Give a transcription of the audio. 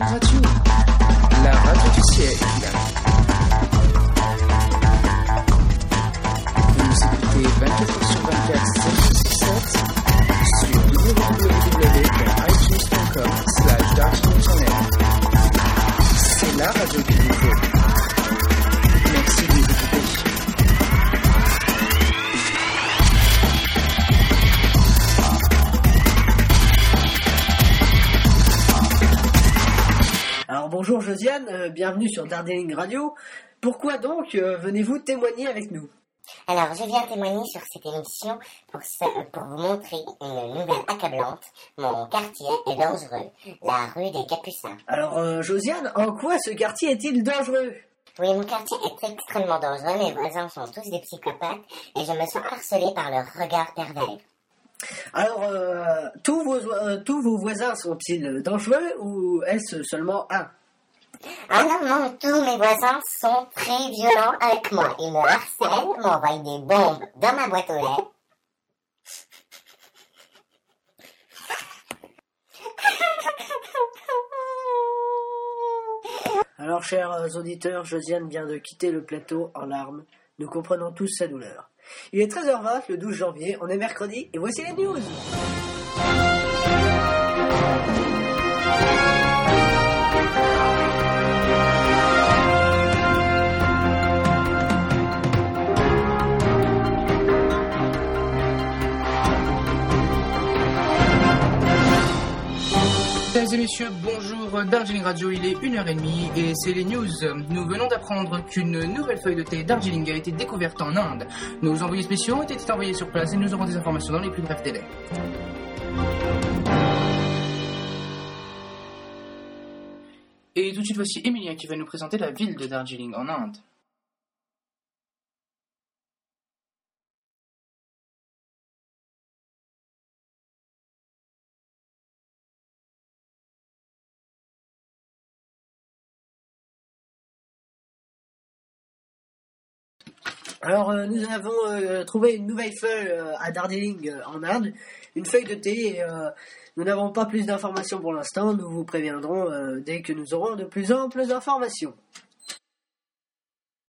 Radio, la radio du siècle. Alors bonjour Josiane, euh, bienvenue sur Dardeling Radio. Pourquoi donc euh, venez-vous témoigner avec nous? Alors, je viens témoigner sur cette émission pour, ce- pour vous montrer une nouvelle accablante. Mon quartier est dangereux, la rue des Capucins. Alors euh, Josiane, en quoi ce quartier est-il dangereux? Oui, mon quartier est extrêmement dangereux, mes voisins sont tous des psychopathes et je me sens harcelée par leur regard pervers. Alors euh, tous, vos, euh, tous vos voisins sont-ils dangereux ou est-ce seulement un? Ah non, non, tous mes voisins sont très violents avec moi. Ils me harcèlent, m'envoient des bombes dans ma boîte aux lettres. Alors chers auditeurs, Josiane vient de quitter le plateau en larmes. Nous comprenons tous sa douleur. Il est 13h20 le 12 janvier, on est mercredi et voici les news Mesdames et messieurs, bonjour Darjeeling Radio, il est 1h30 et c'est les news. Nous venons d'apprendre qu'une nouvelle feuille de thé Darjeeling a été découverte en Inde. Nos envoyés spéciaux ont été envoyés sur place et nous aurons des informations dans les plus brefs délais. Et tout de suite, voici Emilia qui va nous présenter la ville de Darjeeling en Inde. Alors, euh, nous avons euh, trouvé une nouvelle feuille euh, à Darjeeling en Inde, une feuille de thé. Et, nous n'avons pas plus d'informations pour l'instant. Nous vous préviendrons dès que nous aurons de plus amples informations.